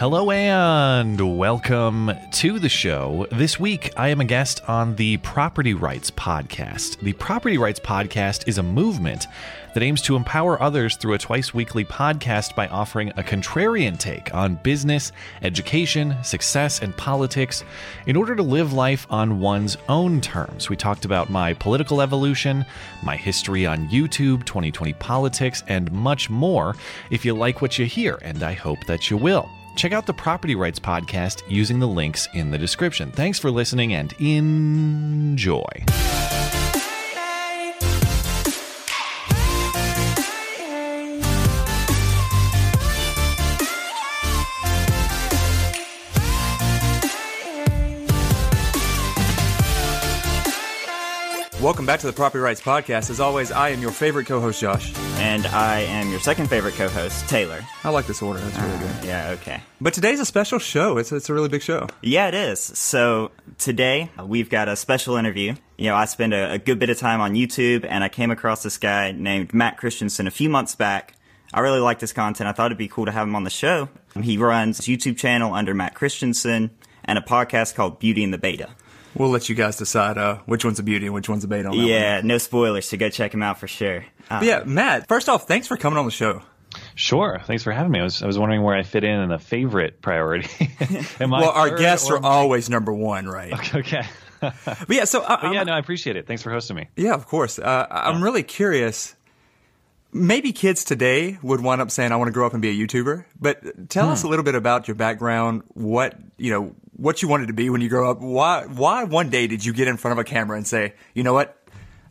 Hello and welcome to the show. This week, I am a guest on the Property Rights Podcast. The Property Rights Podcast is a movement that aims to empower others through a twice weekly podcast by offering a contrarian take on business, education, success, and politics in order to live life on one's own terms. We talked about my political evolution, my history on YouTube, 2020 politics, and much more. If you like what you hear, and I hope that you will. Check out the Property Rights Podcast using the links in the description. Thanks for listening and enjoy. Welcome back to the Property Rights Podcast. As always, I am your favorite co-host, Josh. And I am your second favorite co host, Taylor. I like this order. That's really ah, good. Yeah, okay. But today's a special show. It's it's a really big show. Yeah, it is. So today we've got a special interview. You know, I spend a, a good bit of time on YouTube and I came across this guy named Matt Christensen a few months back. I really like this content. I thought it'd be cool to have him on the show. He runs a YouTube channel under Matt Christensen and a podcast called Beauty and the Beta. We'll let you guys decide uh, which one's a beauty and which one's a bait on that Yeah, no spoilers, so go check him out for sure. Uh, yeah, Matt. First off, thanks for coming on the show. Sure. Thanks for having me. I was, I was wondering where I fit in in the favorite priority. Am I well, our guests or are always number one, right? Okay. But yeah, so uh, But yeah, I'm- no, I appreciate it. Thanks for hosting me. yeah, of course. Uh, I'm really curious. Maybe kids today would wind up saying, "I want to grow up and be a YouTuber." But tell Hmm. us a little bit about your background. What you know, what you wanted to be when you grow up. Why? Why one day did you get in front of a camera and say, "You know what?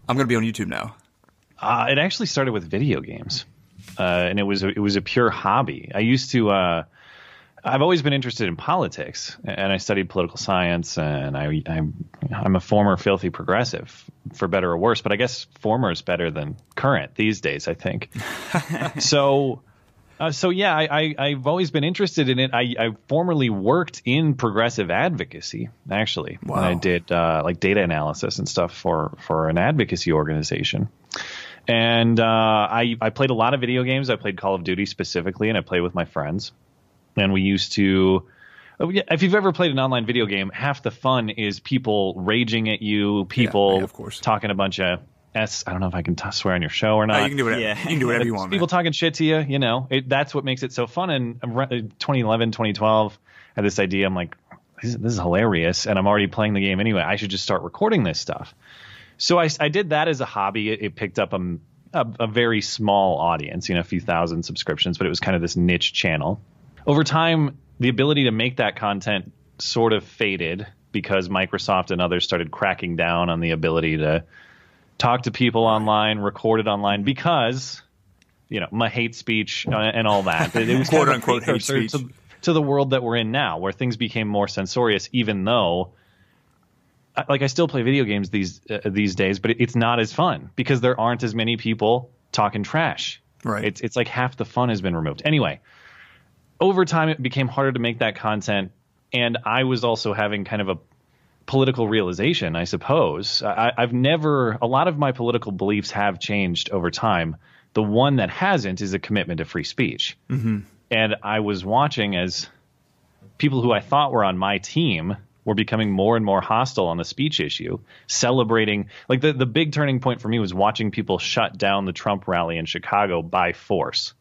I'm going to be on YouTube now." Uh, it actually started with video games, uh, and it was a, it was a pure hobby. I used to. Uh, I've always been interested in politics, and I studied political science, and I, I'm I'm a former filthy progressive, for better or worse. But I guess former is better than current these days. I think. so. Uh, so yeah, I, I, I've always been interested in it. I, I formerly worked in progressive advocacy, actually. And I did uh, like data analysis and stuff for for an advocacy organization. And uh, I I played a lot of video games. I played Call of Duty specifically, and I played with my friends. And we used to. oh, If you've ever played an online video game, half the fun is people raging at you, people yeah, of course. talking a bunch of s. I don't know if I can t- swear on your show or not. Uh, you can do whatever. yeah. You can do whatever you want. people man. talking shit to you, you know, it, that's what makes it so fun. And uh, 2011, 2012, I had this idea. I'm like, this, is- this is hilarious. And I'm already playing the game anyway. I should just start recording this stuff. So I, I did that as a hobby. It, it picked up a, a, a very small audience, you know, a few thousand subscriptions, but it was kind of this niche channel. Over time, the ability to make that content sort of faded because Microsoft and others started cracking down on the ability to talk to people online, record it online because you know my hate speech uh, and all that. It was Quote, kind of unquote, hate speech. to, to the world that we're in now, where things became more censorious. Even though, like, I still play video games these uh, these days, but it's not as fun because there aren't as many people talking trash. Right. It's it's like half the fun has been removed. Anyway, over time it became harder to make that content, and I was also having kind of a political realization, I suppose. I, I've never, a lot of my political beliefs have changed over time. The one that hasn't is a commitment to free speech. Mm-hmm. And I was watching as people who I thought were on my team were becoming more and more hostile on the speech issue, celebrating. Like the, the big turning point for me was watching people shut down the Trump rally in Chicago by force.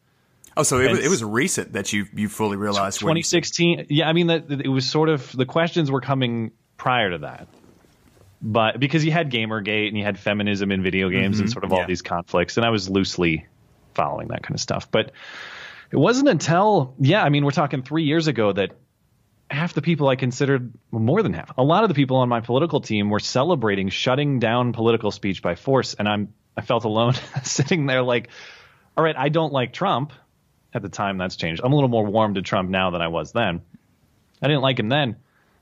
Oh, so it was, it was recent that you you fully realized. when- 2016 yeah i mean that it was sort of the questions were coming prior to that. But because you had gamergate and you had feminism in video games and mm-hmm. sort of all Yeah. these conflicts and i was loosely following that kind of stuff. But it wasn't until yeah i mean we're talking three years ago that half the people i considered well, more than half a lot of the people on my political team were celebrating shutting down political speech by force and i'm i felt alone sitting there like all right i don't like trump. At the time that's changed. I'm a little more warm to trump now than i was then. I didn't like him then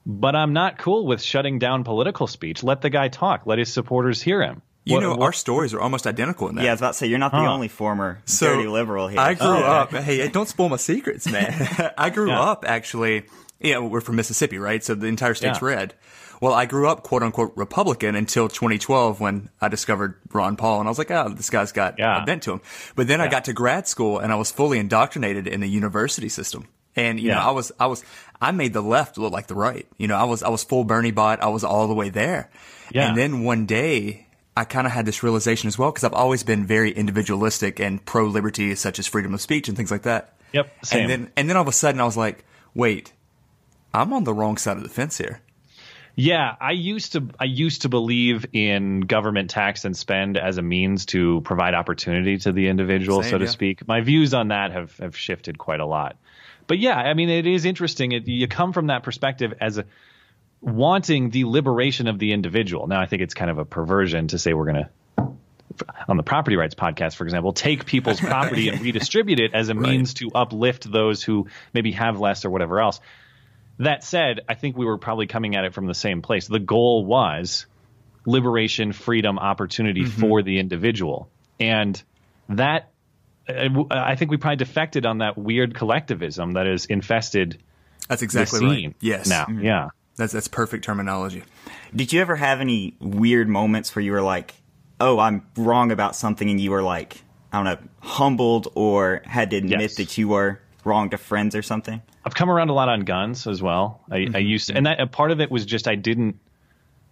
but I'm not cool with shutting down political speech. Let the guy talk. Let his supporters hear him. You What- know, what- our stories are almost identical in that. Yeah, I was about to say you're not the Huh. only former So, dirty liberal here. I grew Oh, okay. up. Hey, don't spoil my secrets, man. I grew Yeah. up actually. Yeah, we're from Mississippi, right? So the entire state's Yeah. red. Well, I grew up quote unquote Republican until 2012 when I discovered Ron Paul, and I was like, oh, this guy's got Yeah. a bent to him. But then I got to grad school, and I was fully indoctrinated in the university system. And you know, I was, I was, I made the left look like the right. You know, I was, I was full Bernie bot. I was all the way there. Yeah. And then one day, I kind of had this realization as well because I've always been very individualistic and pro liberty, such as freedom of speech and things like that. Yep, same. And then, and then all of a sudden, I was like, wait, I'm on the wrong side of the fence here. Yeah, I used to I used to believe in government tax and spend as a means to provide opportunity to the individual, Same, so to yeah. speak. My views on that have have shifted quite a lot. But yeah, I mean, it is interesting. It, you come from that perspective as a wanting the liberation of the individual. Now, I think it's kind of a perversion to say we're going to on the property rights podcast, for example, take people's property and redistribute it as a means to uplift those who maybe have less or whatever else. That said, I think we were probably coming at it from the same place. The goal was liberation, freedom, opportunity mm-hmm. for the individual. And that, Uh, uh, I think we probably defected on that weird collectivism that is infested That's the exactly scene right. Yes. now. Mm-hmm. Yeah. That's, that's perfect terminology. Did you ever have any weird moments where you were like, "Oh, I'm wrong about something," and you were like, I don't know, humbled or had to admit Yes. that you were wrong to friends or something? I've come around a lot on guns as well. I, I mm-hmm. used to, and that a part of it was just I didn't.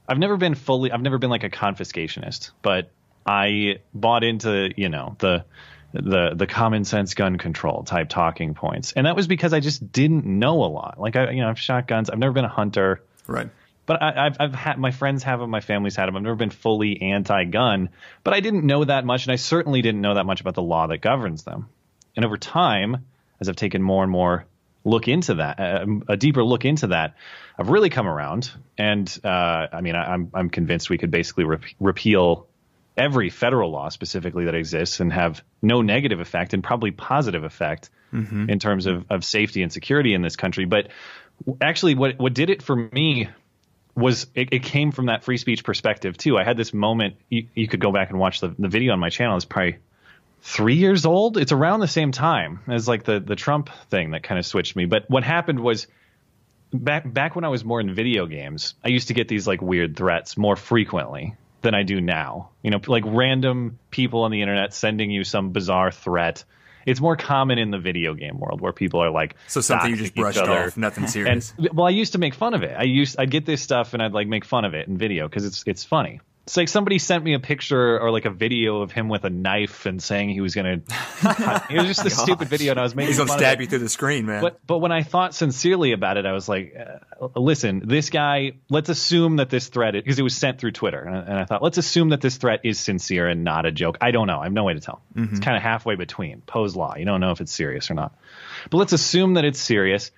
I've never been fully. I've never been like a confiscationist, but I bought into you know the the the common sense gun control type talking points, and that was because I just didn't know a lot. Like I you know I've shot guns. I've never been a hunter. Right. But I, I've, I've had my friends have them, my family's had them. I've never been fully anti-gun, but I didn't know that much, and I certainly didn't know that much about the law that governs them. And over time, as I've taken more and more look into that, uh, a deeper look into that, I've really come around. And uh, I mean, I, I'm I'm convinced we could basically rep- repeal every federal law specifically that exists and have no negative effect and probably positive effect mm-hmm. in terms of, of safety and security in this country. But actually, what what did it for me was it, it came from that free speech perspective too. I had this moment. You, you could go back and watch the, the video on my channel. It's probably three years old. It's around the same time as like the the Trump thing that kind of switched me. But what happened was back back when I was more in video games, I used to get these like weird threats more frequently than I do now. You know, like random people on the internet sending you some bizarre threat. It's more common in the video game world where people are like So something you just brushed other. off, nothing serious. And serious. well, I used to make fun of it. I used I'd get this stuff and I'd like make fun of it in video because it's it's funny. It's like somebody sent me a picture or like a video of him with a knife and saying he was gonna. it was just this stupid video, and I was making He's gonna stab you through the screen, man. But but when I thought sincerely about it, I was like, uh, listen, this guy. Let's assume that this threat is because it was sent through Twitter, and I, and I thought let's assume that this threat is sincere and not a joke. I don't know. I have no way to tell. It's kind of halfway between Poe's law. You don't know if it's serious or not. But let's assume that it's serious.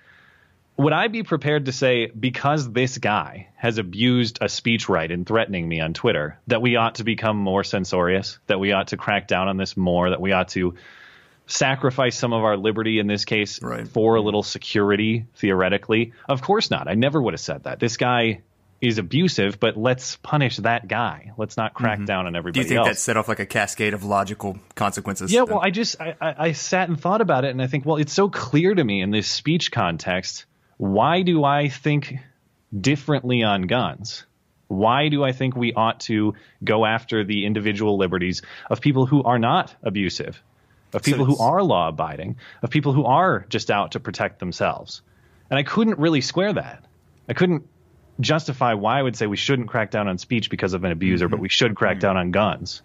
Would I be prepared to say because this guy has abused a speech right in threatening me on Twitter that we ought to become more censorious, that we ought to crack down on this more, that we ought to sacrifice some of our liberty in this case Right. for a little security theoretically? Of course not. I never would have said that. This guy is abusive, but let's punish that guy. Let's not crack mm-hmm. down on everybody. Do you think else. that set off like a cascade of logical consequences? Yeah, well, I just I, I, I sat and thought about it, and I think, well, it's so clear to me in this speech context. Why do I think differently on guns? Why do I think we ought to go after the individual liberties of people who are not abusive, of people who are law abiding, of people who are just out to protect themselves? And I couldn't really square that. I couldn't justify why I would say we shouldn't crack down on speech because of an abuser, but we should crack mm-hmm. down on guns.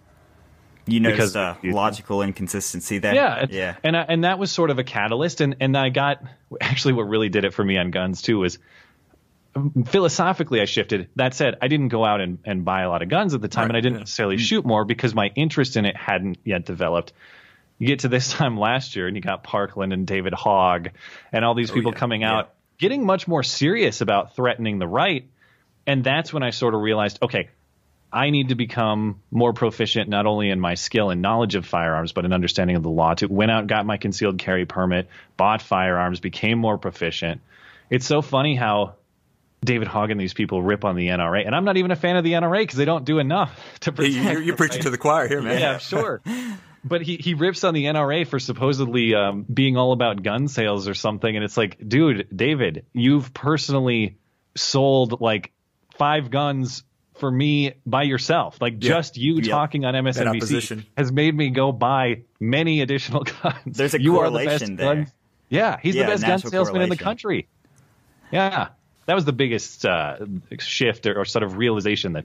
You noticed Because- a logical inconsistency there. Yeah, yeah. and I, and that was sort of a catalyst, and and I got actually what really did it for me on guns too was um, philosophically I shifted. That said, I didn't go out and, and buy a lot of guns at the time, Right, and I didn't yeah. necessarily hmm. shoot more because my interest in it hadn't yet developed. You get to this time last year, and you got Parkland and David Hogg and all these oh, people yeah, coming yeah. out, getting much more serious about threatening the right, and that's when I sort of realized, okay, I need to become more proficient not only in my skill and knowledge of firearms, but an understanding of the law. To went out, got my concealed carry permit, bought firearms, became more proficient. It's so funny how David Hogg and these people rip on the NRA, and I'm not even a fan of the NRA because they don't do enough to protect. You're, you're preaching to the choir here, man. yeah, sure. But he, he rips on the NRA for supposedly um, being all about gun sales or something, and it's like, dude, David, you've personally sold like five guns for me by yourself. Like Yeah. just you Yeah. talking on MSNBC has made me go buy many additional guns. There's a you are the correlation there. gun- Yeah, he's Yeah, the best gun salesman in the country. Yeah, that was the biggest uh, shift or, or sort of realization that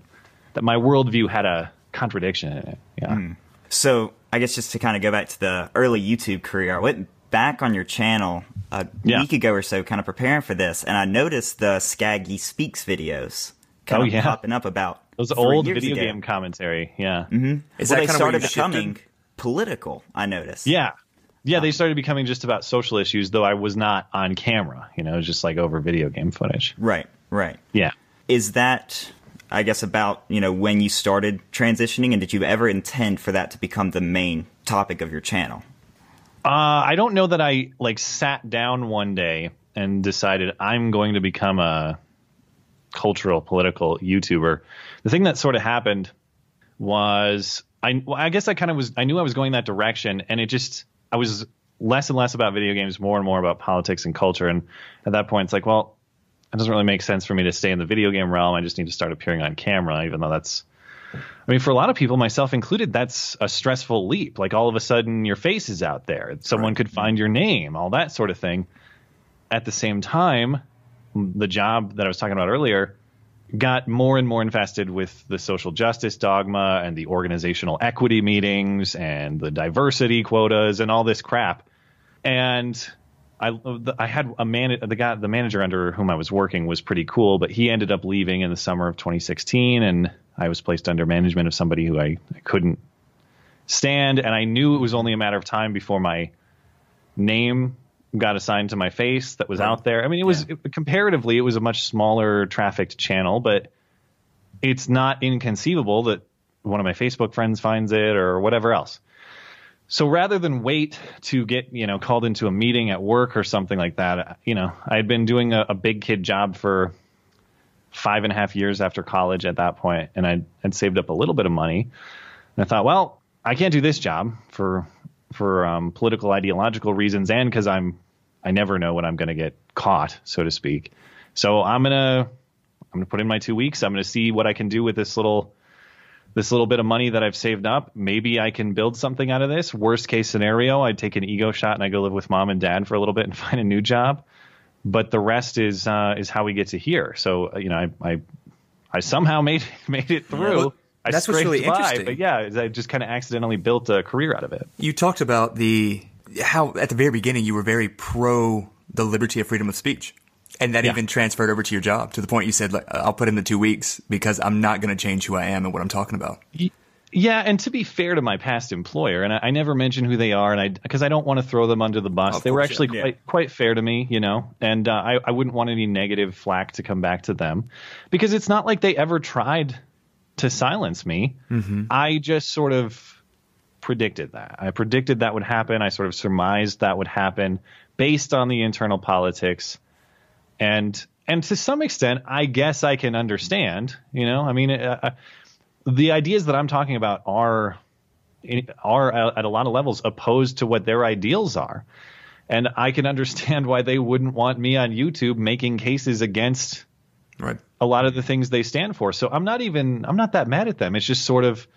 that my worldview had a contradiction in it. Yeah. Hmm. So I guess just to kind of go back to the early YouTube career, I went back on your channel a Yeah. week ago or so, kind of preparing for this, and I noticed the Skaggy Speaks videos kind Oh, of yeah. popping up about Those old years video ago. game commentary. Yeah. Is well, that they kind of started you becoming shifted? political. I noticed. Yeah. Yeah, they started becoming just about social issues, though I was not on camera. You know, it was just like over video game footage. Right. Right. Yeah. Is that, I guess, about you know when you started transitioning, and did you ever intend for that to become the main topic of your channel? Uh, I don't know that I like sat down one day and decided I'm going to become a cultural political YouTuber. The thing that sort of happened was I well, I guess I kind of was I knew I was going that direction and it just I was less and less about video games, more and more about politics and culture and at that point it's like, well, it doesn't really make sense for me to stay in the video game realm. I just need to start appearing on camera even though that's I mean, for a lot of people, myself included, that's a stressful leap. Like all of a sudden, your face is out there. Someone could find your name, all that sort of thing. At the same time, the job that I was talking about earlier got more and more infested with the social justice dogma and the organizational equity meetings and the diversity quotas and all this crap. And I, I had a man, the guy, the manager under whom I was working was pretty cool, but he ended up leaving in the summer of 2016, and I was placed under management of somebody who I, I couldn't stand, and I knew it was only a matter of time before my name got assigned to my face that was out there. I mean, it was it- comparatively, it was a much smaller trafficked channel, but it's not inconceivable that one of my Facebook friends finds it or whatever else. So rather than wait to get, you know, called into a meeting at work or something like that, you know, I had been doing a, a big kid job for five and a half years after college at that point, and I had saved up a little bit of money. And I thought, well, I can't do this job for for um, political ideological reasons, and because I'm I never know when I'm going to get caught, so to speak. So I'm gonna I'm gonna put in my two weeks. I'm gonna see what I can do with this little this little bit of money that I've saved up. Maybe I can build something out of this. Worst case scenario, I'd take an ego shot and I go live with mom and dad for a little bit and find a new job. But the rest is uh, is how we get to here. So uh, you know, I I, I somehow made made it through. I that's what's scraped really by, interesting. But yeah, I just kind of accidentally built a career out of it. You talked about the how at the very beginning you were very pro the liberty of freedom of speech, and that Yeah. even transferred over to your job to the point you said, like, "I'll put in the two weeks because I'm not going to change who I am and what I'm talking about." Yeah, and to be fair to my past employer, and I, I never mention who they are, and I because I don't want to throw them under the bus. Of they were actually yeah. quite quite fair to me, you know, and uh, I I wouldn't want any negative flack to come back to them because it's not like they ever tried to silence me. I just sort of predicted that. I predicted that would happen. I sort of surmised that would happen based on the internal politics and and to some extent i guess i can understand you know i mean uh, uh, the ideas that i'm talking about are are at a lot of levels opposed to what their ideals are and i can understand why they wouldn't want me on youtube making cases against Right. a lot of the things they stand for. So I'm not even I'm not that mad at them. It's just sort of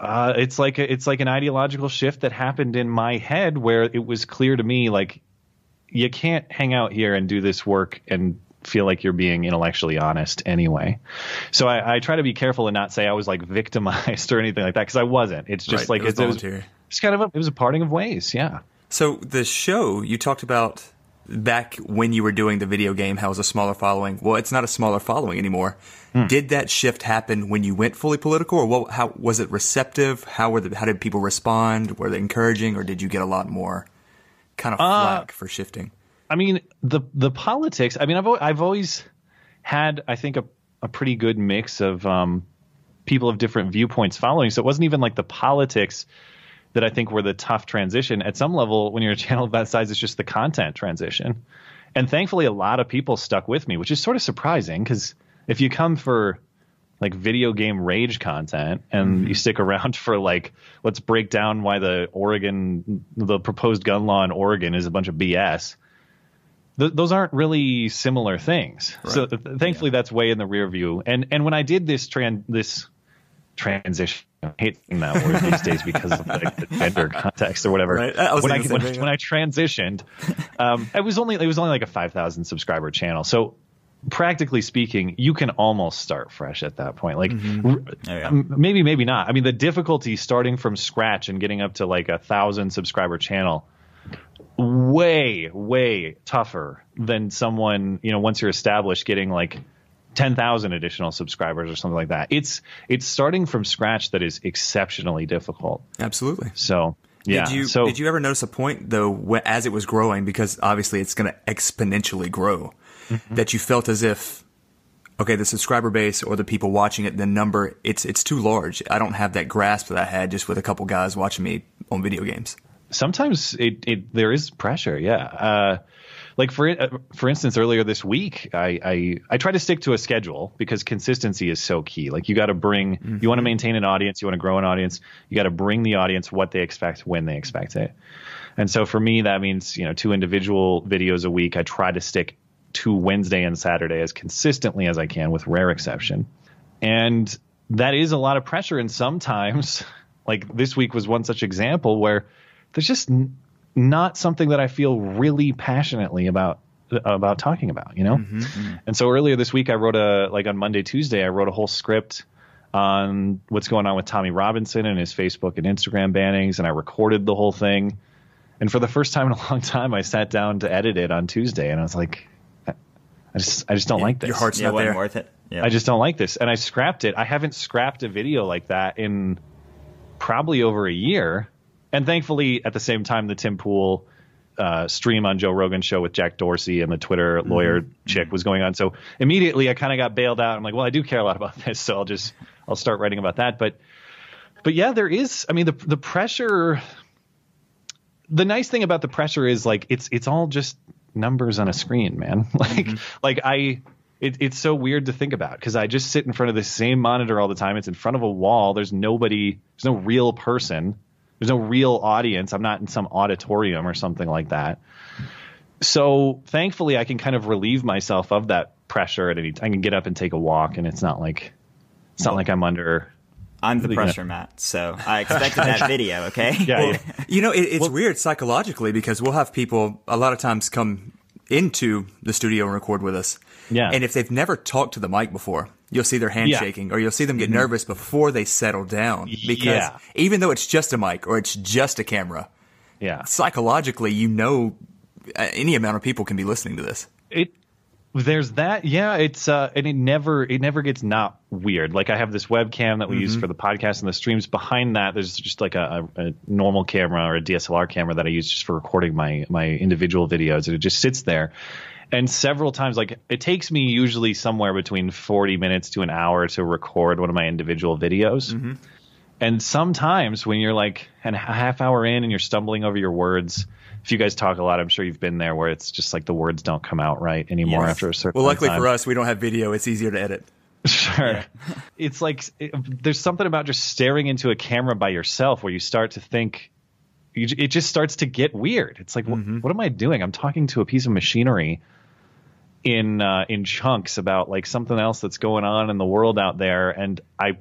uh, it's like a, it's like an ideological shift that happened in my head where it was clear to me like you can't hang out here and do this work and feel like you're being intellectually honest anyway. So I, I try to be careful and not say I was like victimized or anything like that because I wasn't. It's just Right, like it was it's, it was, it's kind of a, it was a parting of ways. Yeah. So the show you talked about back when you were doing the video game, how it was a smaller following. Well, it's not a smaller following anymore. Did that shift happen when you went fully political, or what? How was it receptive? How were the, how did people respond? Were they encouraging, or did you get a lot more kind of flack for shifting? I mean, the the politics. I mean, I've I've always had, I think, a a pretty good mix of um, people of different viewpoints following. So it wasn't even like the politics that I think were the tough transition. At some level, when you're a channel of that size, it's just the content transition. And thankfully, a lot of people stuck with me, which is sort of surprising because if you come for like video game rage content and mm-hmm. you stick around for like let's break down why the Oregon the proposed gun law in Oregon is a bunch of BS. Th- those aren't really similar things. Right. So th- thankfully yeah. that's way in the rear view. And and when I did this trans this transition I hate that word these days because of like the gender context or whatever. Right. I when, I, when, when, I transitioned, um, it was only it was only like a five thousand subscriber channel. So practically speaking, you can almost start fresh at that point. Like mm-hmm. oh, yeah. maybe, maybe not. I mean, the difficulty starting from scratch and getting up to like a thousand subscriber channel, way, way tougher than someone, you know, once you're established getting like 10,000 additional subscribers or something like that. It's, it's starting from scratch that is exceptionally difficult. Absolutely. So, yeah. Did you, so, did you ever notice a point though, as it was growing, because obviously it's going to exponentially grow mm-hmm. that you felt as if okay, the subscriber base or the people watching it, the number, it's it's too large. I don't have that grasp that I had just with a couple guys watching me on video games. Sometimes it, it there is pressure, yeah. Uh, like for uh, for instance, earlier this week, I, I I try to stick to a schedule because consistency is so key. Like you got to bring, mm-hmm. you want to maintain an audience, you want to grow an audience, you got to bring the audience what they expect when they expect it. And so for me, that means you know two individual videos a week. I try to stick to Wednesday and Saturday as consistently as I can, with rare exception. And that is a lot of pressure. And sometimes, like this week was one such example where there's just not something that I feel really passionately about about talking about, you know? Mm-hmm, mm-hmm. And so earlier this week, I wrote a, like on Monday, Tuesday, I wrote a whole script on what's going on with Tommy Robinson and his Facebook and Instagram bannings. And I recorded the whole thing. And for the first time in a long time, I sat down to edit it on Tuesday and I was like, I just I just don't like this. Your heart's yeah, not there. worth it. Yeah. I just don't like this, and I scrapped it. I haven't scrapped a video like that in probably over a year, and thankfully, at the same time, the Tim Pool uh, stream on Joe Rogan's show with Jack Dorsey and the Twitter mm-hmm. lawyer mm-hmm. chick was going on. So immediately, I kind of got bailed out. I'm like, well, I do care a lot about this, so I'll just I'll start writing about that. But but yeah, there is. I mean, the the pressure. The nice thing about the pressure is like it's it's all just numbers on a screen, man. Like mm-hmm. like I it, it's so weird to think about because I just sit in front of the same monitor all the time. It's in front of a wall. There's nobody. There's no real person. There's no real audience. I'm not in some auditorium or something like that. So thankfully, I can kind of relieve myself of that pressure at any. Time. I can get up and take a walk, and it's not like it's not like I'm under I'm the pressure, Matt. So I expected that video. Okay. Yeah. Well, yeah. You know, it, it's well, weird psychologically because we'll have people a lot of times come into the studio and record with us. Yeah. And if they've never talked to the mic before, you'll see their hand yeah. shaking or you'll see them get mm-hmm. nervous before they settle down because yeah. even though it's just a mic or it's just a camera, yeah. Psychologically, you know uh, any amount of people can be listening to this. It there's that, yeah. It's uh, and it never it never gets not weird. Like I have this webcam that we mm-hmm. use for the podcast and the streams. Behind that, there's just like a, a, a, normal camera or a DSLR camera that I use just for recording my my individual videos, and it just sits there. And several times, like it takes me usually somewhere between 40 minutes to an hour to record one of my individual videos. Mm-hmm. And sometimes when you're like a half hour in and you're stumbling over your words if you guys talk a lot, I'm sure you've been there where it's just like the words don't come out right anymore yes. after a certain. Well, luckily time. for us, we don't have video. It's easier to edit. Sure. Yeah. it's like it, there's something about just staring into a camera by yourself where you start to think. You, it just starts to get weird. It's like, mm-hmm. what, what am I doing? I'm talking to a piece of machinery in uh, in chunks about like something else that's going on in the world out there, and I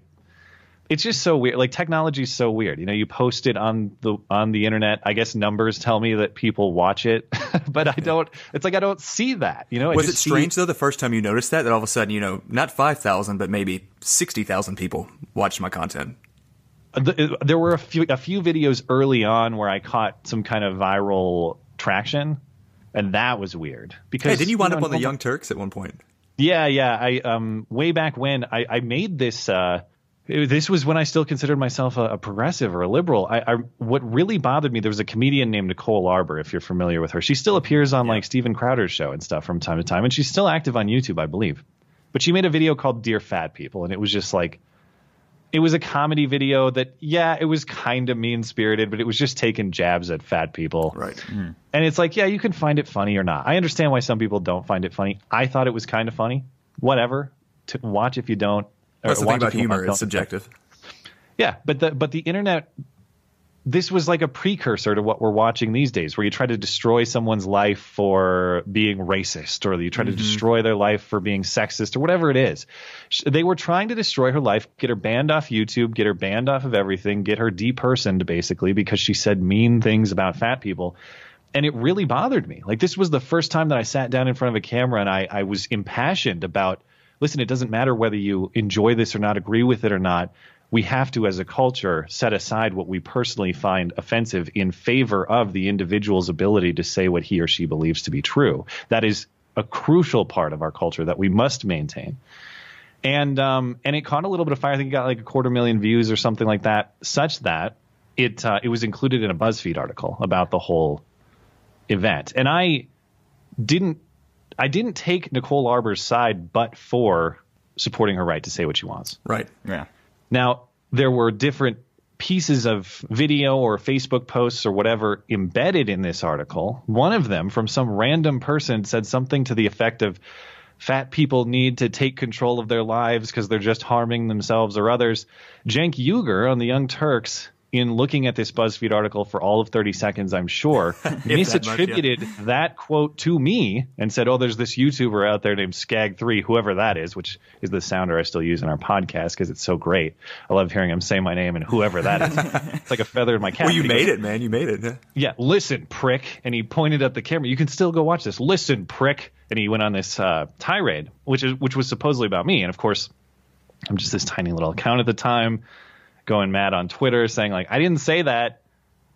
it's just so weird. Like technology is so weird. You know, you post it on the on the internet. I guess numbers tell me that people watch it, but I don't. It's like I don't see that. You know, was it strange see, though the first time you noticed that that all of a sudden you know not five thousand but maybe sixty thousand people watched my content. There were a few a few videos early on where I caught some kind of viral traction, and that was weird. Because hey, didn't you wind you know, up on the Young Turks at one point? Yeah, yeah. I um way back when I I made this. uh this was when I still considered myself a, a progressive or a liberal. I, I, what really bothered me there was a comedian named Nicole Arbour, if you're familiar with her. She still appears on yeah. like Steven Crowder's show and stuff from time to time, and she's still active on YouTube, I believe. But she made a video called "Dear Fat People," and it was just like it was a comedy video that yeah it was kind of mean spirited but it was just taking jabs at fat people. Right. Mm-hmm. and it's like yeah you can find it funny or not. I understand why some people don't find it funny. I thought it was kind of funny. Whatever. To watch if you don't or That's the thing about humor; it's subjective. yeah but the but the internet this was like a precursor to what we're watching these days where you try to destroy someone's life for being racist or you try to mm-hmm. destroy their life for being sexist or whatever it is. They were trying to destroy her life get her banned off youtube get her banned off of everything get her depersoned basically because she said mean things about fat people. And it really bothered me. Like this was the first time that i sat down in front of a camera and i, I was impassioned about listen it doesn't matter whether you enjoy this or not agree with it or not we have to, as a culture, set aside what we personally find offensive in favor of the individual's ability to say what he or she believes to be true. That is a crucial part of our culture that we must maintain. And um, and it caught a little bit of fire. I think it got like a quarter million views or something like that, such that it uh, it was included in a BuzzFeed article about the whole event. And I didn't I didn't take Nicole Arbour's side, but for supporting her right to say what she wants. Right. Yeah. Now, there were different pieces of video or Facebook posts or whatever embedded in this article. One of them from some random person said something to the effect of fat people need to take control of their lives because they're just harming themselves or others. Cenk Uygur on the Young Turks in looking at this BuzzFeed article for all of 30 seconds, I'm sure, much, yeah. misattributed that quote to me and said, Oh, there's this YouTuber out there named Skag3, whoever that is, which is the sounder I still use in our podcast because it's so great. I love hearing him say my name and whoever that is. it's like a feather in my cap. Well, you made goes, it, man. You made it. Yeah. Yeah, listen, prick. And he pointed at the camera. You can still go watch this. Listen, prick. And he went on this uh, tirade, which is which was supposedly about me. And of course, I'm just this tiny little account at the time, going mad on Twitter, saying like, "I didn't say that.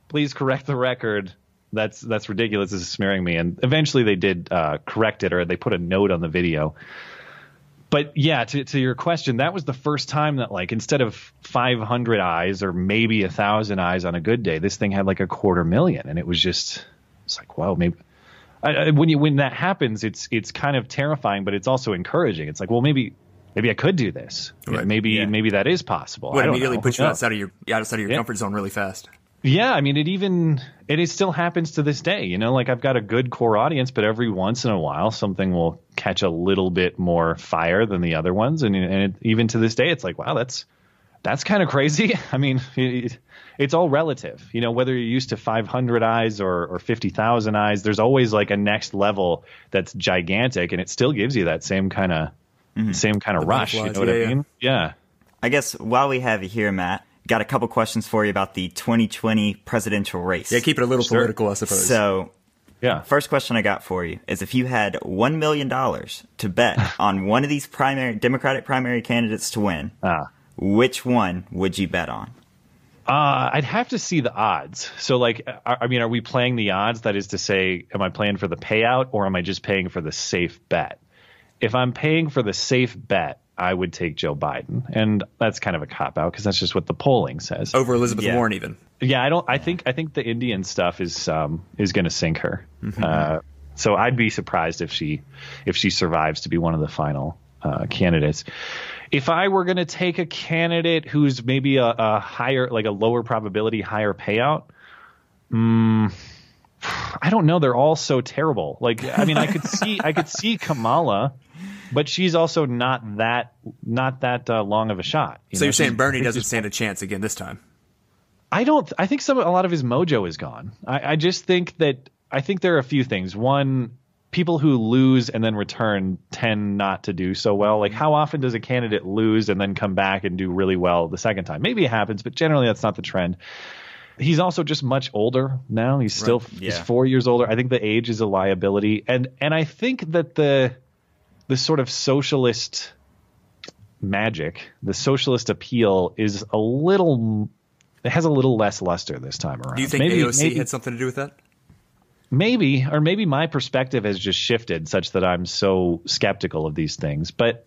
Please correct the record. That's that's ridiculous. This is smearing me." And eventually, they did uh, correct it, or they put a note on the video. But yeah, to to your question, that was the first time that like instead of 500 eyes or maybe a thousand eyes on a good day, this thing had like a quarter million, and it was just it's like wow, maybe. I, when you when that happens, it's it's kind of terrifying, but it's also encouraging. It's like, well, maybe maybe I could do this. Right. Maybe Yeah. maybe that is possible. What I don't immediately know. puts you No. outside of your outside of your Yeah. comfort zone really fast. Yeah, I mean, it even it, it still happens to this day. You know, like I've got a good core audience, but every once in a while, something will catch a little bit more fire than the other ones, and and it, even to this day, it's like, wow, that's that's kind of crazy. I mean, it, it's all relative. You know, whether you're used to 500 eyes or or 50,000 eyes, there's always like a next level that's gigantic, and it still gives you that same kind of same kind of rush. You know what yeah, I mean? Yeah. I guess while we have you here, Matt, got a couple questions for you about the 2020 presidential race. Yeah, keep it a little Sure. political, I suppose. So, Yeah. first question I got for you is if you had $1 million to bet on one of these primary Democratic primary candidates to win, Ah. which one would you bet on? Uh, I'd have to see the odds. So, like, I, I mean, are we playing the odds? That is to say, am I playing for the payout or am I just paying for the safe bet? If I'm paying for the safe bet, I would take Joe Biden, and that's kind of a cop out because that's just what the polling says. Over Elizabeth Yeah. Warren, even. Yeah, I don't. I think I think the Indian stuff is um, is going to sink her. Uh, so I'd be surprised if she if she survives to be one of the final uh, candidates. If I were going to take a candidate who's maybe a, a higher, like a lower probability, higher payout, mm, I don't know. They're all so terrible. Like, I mean, I could see I could see Kamala, but she's also not that not that uh, long of a shot. you So know? you're saying Bernie doesn't stand a chance again this time? I don't. I think some a lot of his mojo is gone. I, I just think that I think there are a few things. One, people who lose and then return tend not to do so well. Like how often does a candidate lose and then come back and do really well the second time? Maybe it happens, but generally that's not the trend. He's also just much older now. He's still he's Yeah. four years older. I think the age is a liability, and and I think that the the sort of socialist magic, the socialist appeal, is a little. It has a little less luster this time around. Do you think maybe, AOC maybe, had something to do with that? maybe, or maybe my perspective has just shifted such that I'm so skeptical of these things. But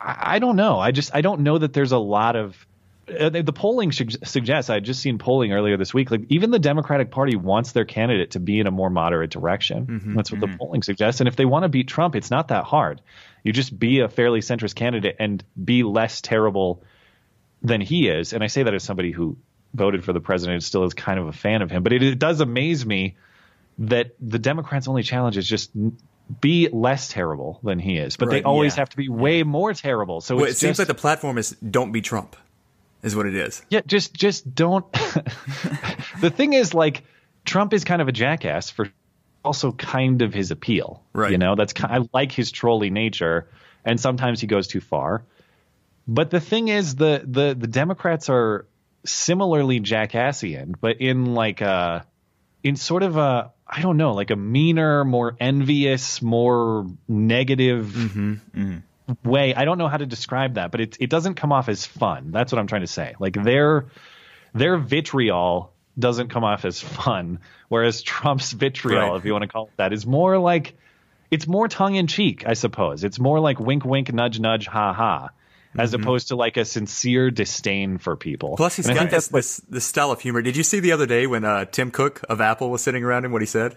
I, I don't know. I just I don't know that there's a lot of Uh, the the polling sug- suggests. I had just seen polling earlier this week. Like even the Democratic Party wants their candidate to be in a more moderate direction. Mm-hmm. That's what the mm-hmm. polling suggests. And if they want to beat Trump, it's not that hard. You just be a fairly centrist candidate and be less terrible than he is. And I say that as somebody who voted for the president and still is kind of a fan of him. But it, it does amaze me that the Democrats' only challenge is just be less terrible than he is. But right, they always yeah. have to be way more terrible. So well, it seems like the platform is don't be Trump, is what it is. Yeah, just just don't. the thing is, like, Trump is kind of a jackass for also kind of his appeal. Right. You know, that's I like his trolly nature, and sometimes he goes too far. But the thing is, the the the Democrats are similarly jackassian, but in like a in sort of a I don't know, like a meaner, more envious, more negative mm-hmm, mm-hmm. Way. I don't know how to describe that, but it it doesn't come off as fun. That's what I'm trying to say. Like their their vitriol doesn't come off as fun, whereas Trump's vitriol, right. if you want to call it that, is more like it's more tongue in cheek, I suppose. It's more like wink, wink, nudge, nudge, ha ha as mm-hmm. opposed to like a sincere disdain for people. Plus, he's and got this, this, this style of humor. Did you see the other day when uh, Tim Cook of Apple was sitting around him? What he said?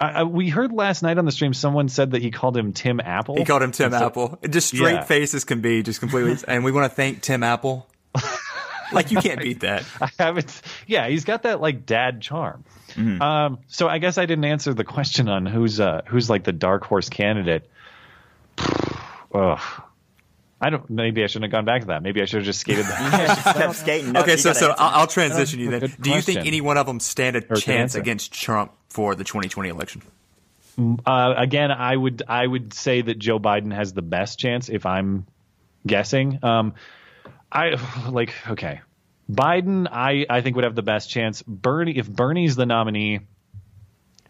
I, I, we heard last night on the stream someone said that he called him Tim Apple. He called him Tim so, Apple. Just straight yeah. faces can be, just completely. and we want to thank Tim Apple. like you can't beat that. I haven't. Yeah, he's got that like dad charm. Mm-hmm. Um, so I guess I didn't answer the question on who's uh, who's like the dark horse candidate. Ugh. I don't. Maybe I shouldn't have gone back to that. Maybe I should have just skated. kept skating. okay, so so I'll, I'll, transition you then. Do you think any one of them stand a or chance against Trump for the 2020 election? Mm, uh, again, I would I would say that Joe Biden has the best chance if I'm guessing. Um, I like okay, Biden. I I think would have the best chance. Bernie, if Bernie's the nominee.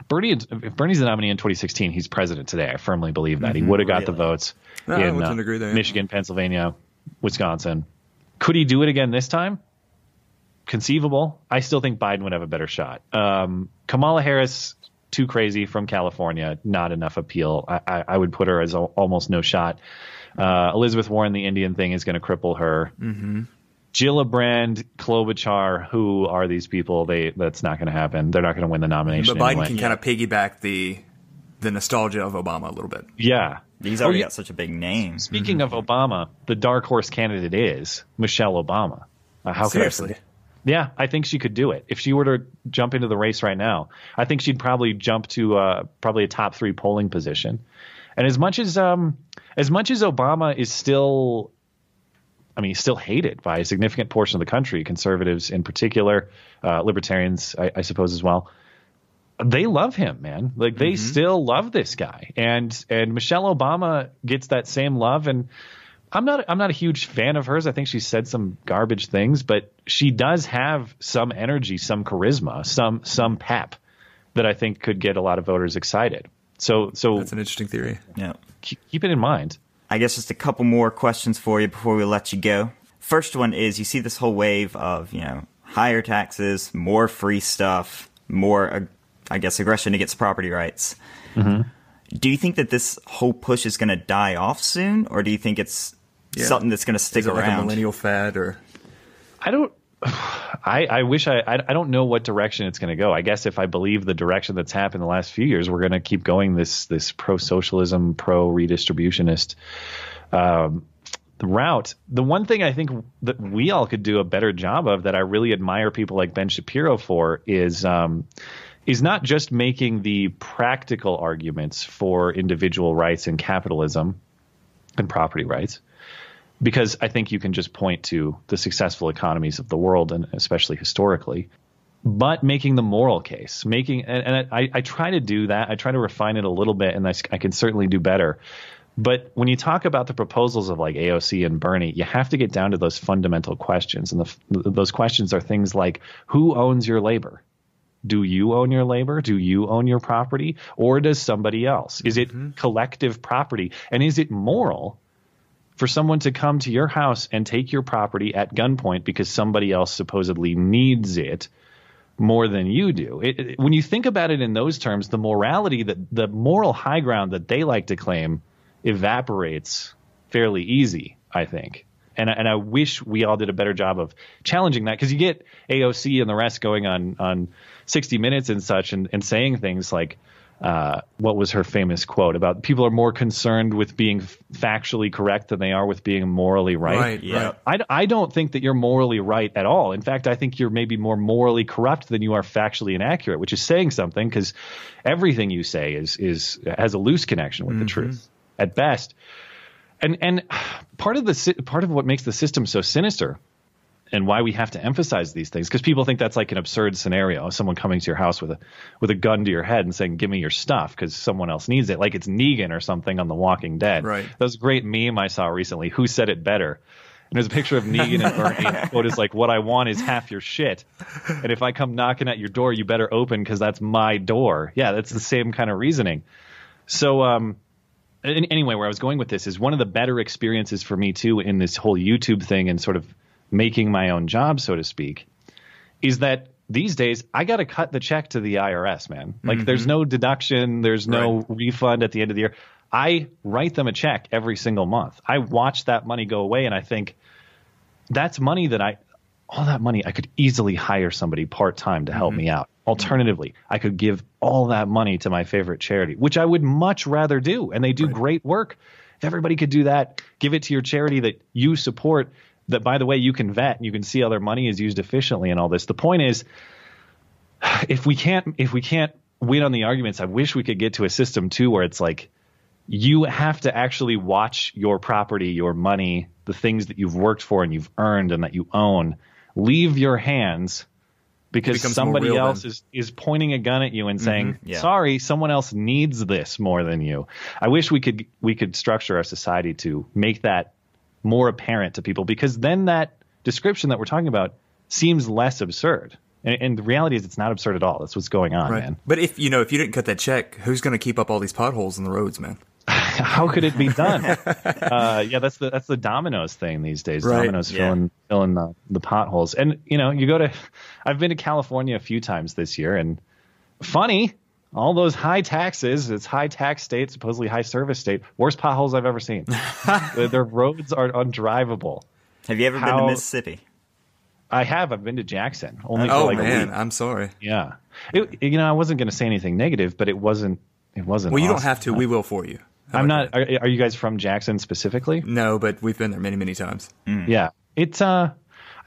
Bernie, if Bernie's the nominee in 2016, he's president today. I firmly believe that mm-hmm, he would have got really? the votes. No, in uh, there, Michigan, Pennsylvania, Wisconsin. Could he do it again this time? Conceivable. I still think Biden would have a better shot. Um, Kamala Harris, too crazy from California, not enough appeal. I, I, I would put her as a, almost no shot. Uh, Elizabeth Warren, the Indian thing is going to cripple her. Mm-hmm. Gillibrand, Klobuchar, who are these people? They that's not going to happen. They're not going to win the nomination. But Biden anyway. can kind of piggyback the the nostalgia of Obama a little bit. Yeah, He's already oh, got such a big name. Speaking mm-hmm. of Obama, the dark horse candidate is Michelle Obama. Uh, how Seriously? I yeah, I think she could do it. If she were to jump into the race right now, I think she'd probably jump to uh, probably a top three polling position. And as much as um, as much as Obama is still, I mean, still hated by a significant portion of the country, conservatives in particular, uh, libertarians, I, I suppose as well they love him, man. Like they mm-hmm. still love this guy. And and Michelle Obama gets that same love and I'm not I'm not a huge fan of hers. I think she said some garbage things, but she does have some energy, some charisma, some some pep that I think could get a lot of voters excited. So so That's an interesting theory. Yeah. Keep it in mind. I guess just a couple more questions for you before we let you go. First one is you see this whole wave of, you know, higher taxes, more free stuff, more I guess, aggression against property rights. Mm-hmm. Do you think that this whole push is going to die off soon, or do you think it's yeah. something that's going to stick is it around? Like a millennial fad, or I don't. I, I wish I, I, I don't know what direction it's going to go. I guess if I believe the direction that's happened the last few years, we're going to keep going this this pro socialism, pro redistributionist um, route. The one thing I think that we all could do a better job of that I really admire people like Ben Shapiro for is. Um, is not just making the practical arguments for individual rights and capitalism and property rights, because I think you can just point to the successful economies of the world and especially historically, but making the moral case, making and, I, I, try to do that. I try to refine it a little bit, and I, I can certainly do better. But when you talk about the proposals of like AOC and Bernie, you have to get down to those fundamental questions, and the, those questions are things like who owns your labor do you own your labor? Do you own your property? Or does somebody else? Is it mm-hmm. collective property? And is it moral for someone to come to your house and take your property at gunpoint because somebody else supposedly needs it more than you do? It, it, when you think about it in those terms, the morality, that the moral high ground that they like to claim evaporates fairly easy, I think and and I wish we all did a better job of challenging that because you get AOC and the rest going on on 60 Minutes and such and, and saying things like, uh, what was her famous quote about people are more concerned with being factually correct than they are with being morally right. Right, yeah. I, I don't think that you're morally right at all. In fact, I think you're maybe more morally corrupt than you are factually inaccurate, which is saying something because everything you say is is has a loose connection with the truth at best. And and part of the part of what makes the system so sinister and why we have to emphasize these things because people think that's like an absurd scenario someone coming to your house with a with a gun to your head and saying give me your stuff because someone else needs it like it's negan or something on the walking dead. Right. that was a great meme i saw recently who said it better? And there's a picture of negan and bernie and the quote is like what i want is half your shit and if i come knocking at your door you better open because that's my door. Yeah that's the same kind of reasoning. So um anyway, where I was going with this is one of the better experiences for me too in this whole YouTube thing and sort of making my own job, so to speak, is that these days I got to cut the check to the IRS, man. Like there's mm-hmm. no deduction, there's no refund at the end of the year. I write them a check every single month. I watch that money go away and I think that's money that I all that money I could easily hire somebody part time to help mm-hmm. me out. Alternatively, I could give all that money to my favorite charity, which I would much rather do. And they do great work. If everybody could do that, give it to your charity that you support, that by the way, you can vet and you can see how their money is used efficiently and all this. The point is, if we can't if we can't win on the arguments, I wish we could get to a system too where it's like you have to actually watch your property, your money, the things that you've worked for and you've earned and that you own leave your hands because somebody else then. is is pointing a gun at you and saying, yeah. "Sorry, someone else needs this more than you." I wish we could we could structure our society to make that more apparent to people because then that description that we're talking about seems less absurd. And, and the reality is, it's not absurd at all. That's what's going on, Right. man. But if you know, if you didn't cut that check, who's going to keep up all these potholes in the roads, man? How could it be done? uh, yeah, that's the that's the Domino's thing these days. Right. Domino's Yeah. filling filling the, the potholes, and you know, you go to. I've been to California a few times this year, and funny, all those high taxes. It's high tax state, supposedly high service state. Worst potholes I've ever seen. their, their roads are undrivable. Have you ever been to Mississippi? I have. I've been to Jackson only for Oh like a man, week. I'm sorry. Yeah, it, you know, I wasn't going to say anything negative, but it wasn't. It wasn't. Well, you don't have to. We will for you. How I'm not. Are, are you guys from Jackson specifically? No, but we've been there many, many times. Yeah, it's uh,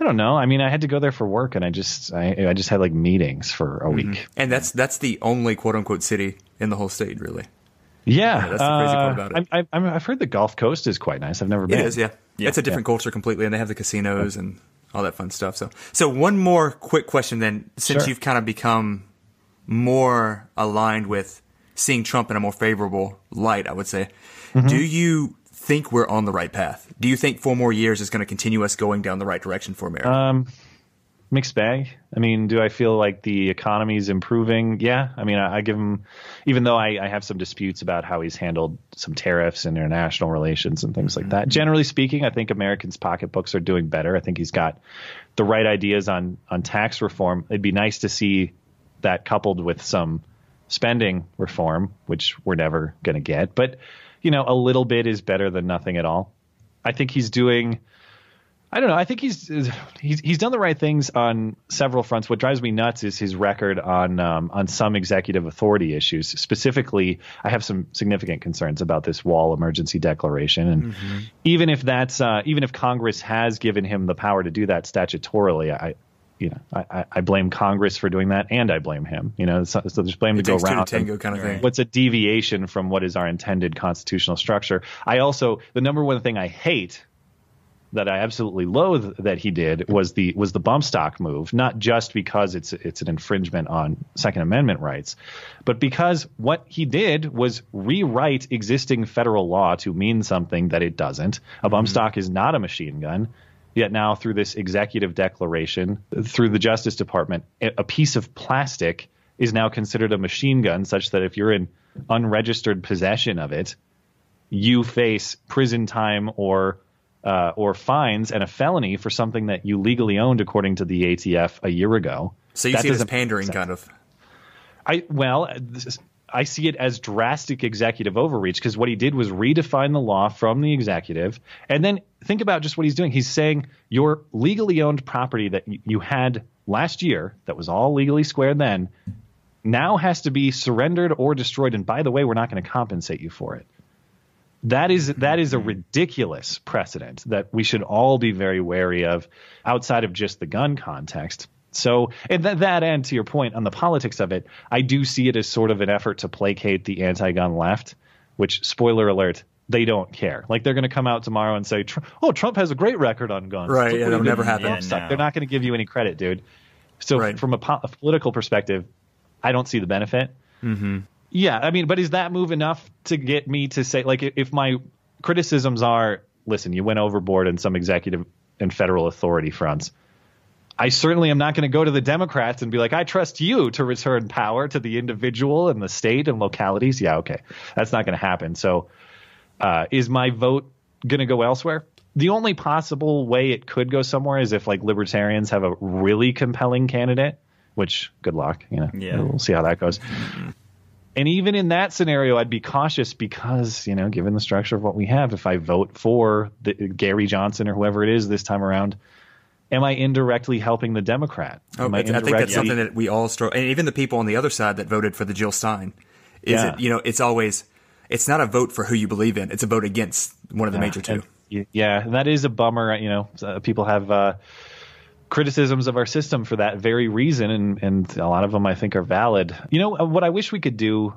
I don't know. I mean, I had to go there for work, and I just I, I just had like meetings for a week. And that's that's the only quote unquote city in the whole state, really. Yeah, that's the crazy part about it. I, I, I've heard the Gulf Coast is quite nice. I've never It been. is, yeah. Yeah. It's a different culture completely, and they have the casinos and all that fun stuff. So, so one more quick question then, since Sure. you've kind of become more aligned with seeing Trump in a more favorable light, I would say, Mm-hmm. do you think we're on the right path? Do you think four more years is going to continue us going down the right direction for America? Um, mixed bag. I mean, do I feel like the economy is improving? Yeah. I mean, I, I give him, even though I, I have some disputes about how he's handled some tariffs and international relations and things like that. Generally speaking, I think Americans' pocketbooks are doing better. I think he's got the right ideas on on tax reform. It'd be nice to see that coupled with some spending reform, which we're never going to get. But you know, a little bit is better than nothing at all. I think he's doing. I don't know. I think he's he's he's done the right things on several fronts. What drives me nuts is his record on um, on some executive authority issues. Specifically, I have some significant concerns about this wall emergency declaration, and even if that's uh, even if Congress has given him the power to do that statutorily, I. You know, I, I- blame Congress for doing that, and I blame him. You know, so, so there's blame it to go two to around. tango kind of thing. what's a deviation from what is our intended constitutional structure. I also the number one thing I hate that I absolutely loathe that he did was the was the bump stock move, not just because it's it's an infringement on Second Amendment rights, but because what he did was rewrite existing federal law to mean something that it doesn't. A bump mm-hmm. stock is not a machine gun. Yet now, through this executive declaration, through the Justice Department, a piece of plastic is now considered a machine gun, such that if you're in unregistered possession of it, you face prison time or uh, or fines and a felony for something that you legally owned according to the ATF a year ago. So you That see it as pandering, kind of. I well, is- I see it as drastic executive overreach because what he did was redefine the law from the executive, and then think about just what he's doing. He's saying your legally owned property that you had last year that was all legally squared then now has to be surrendered or destroyed. And by the way, we're not going to compensate you for it. That is that is a ridiculous precedent that we should all be very wary of outside of just the gun context. So, and th- that end, to your point on the politics of it, I do see it as sort of an effort to placate the anti-gun left. Which, spoiler alert, they don't care. Like they're going to come out tomorrow and say, "Oh, Trump has a great record on guns." Right, Look, yeah, that'll did never happen. Yeah, no. They're not going to give you any credit, dude. So, Right. from a, po- a political perspective, I don't see the benefit. Mm-hmm. Yeah, I mean, but is that move enough to get me to say, like, if- if my criticisms are, listen, you went overboard in some executive and federal authority fronts. I certainly am not going to go to the Democrats and be like, I trust you to return power to the individual and the state and localities. Yeah, okay. That's not going to happen. So, uh, is my vote going to go elsewhere? The only possible way it could go somewhere is if like libertarians have a really compelling candidate, which good luck, you know. Yeah. We'll see how that goes. And even in that scenario, I'd be cautious because, you know, given the structure of what we have, if I vote for the, Gary Johnson or whoever it is this time around, am I indirectly helping the Democrat? Oh, Am I, I think that's something that we all struggle, and even the people on the other side that voted for the Jill Stein. Is Yeah. it, you know, it's always, it's not a vote for who you believe in. It's a vote against one of the major two. And, yeah, and that is a bummer. You know, uh, people have uh, criticisms of our system for that very reason, and and a lot of them I think are valid. You know, uh, what I wish we could do.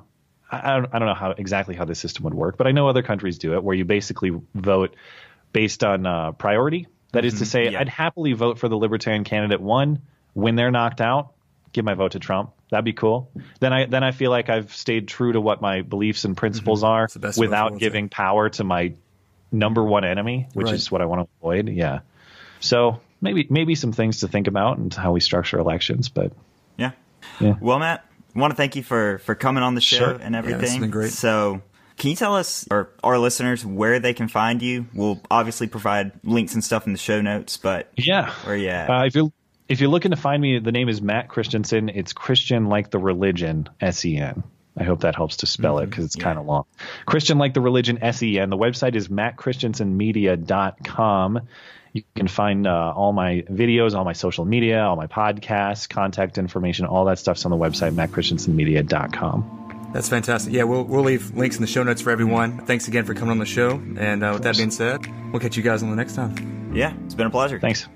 I I don't, I don't know how exactly how this system would work, but I know other countries do it, where you basically vote based on uh, priority. That is to mm-hmm. say, yeah. I'd happily vote for the Libertarian candidate one when they're knocked out. Give my vote to Trump. That'd be cool. Then I then I feel like I've stayed true to what my beliefs and principles mm-hmm. are best way without giving power to my number one enemy, which Right. is what I want to avoid. Yeah. So maybe maybe some things to think about and how we structure elections, but Yeah. Yeah. Well, Matt, I want to thank you for for coming on the show Sure. and Yeah, this has everything. been great. So, can you tell us or our listeners where they can find you? We'll obviously provide links and stuff in the show notes, but yeah. where you at? Uh, if you're if you're looking to find me, the name is Matt Christiansen. It's Christian like the religion, S E N. I hope that helps to spell it because it's kind of long. Christian like the religion, S E N. The website is mattchristiansenmedia.com. You can find uh, all my videos, all my social media, all my podcasts, contact information, all that stuff's on the website, mattchristiansenmedia.com. That's fantastic. Yeah, we'll, we'll leave links in the show notes for everyone. Thanks again for coming on the show. And uh, with that being said, we'll catch you guys on the next time. yeah, it's been a pleasure. Thanks.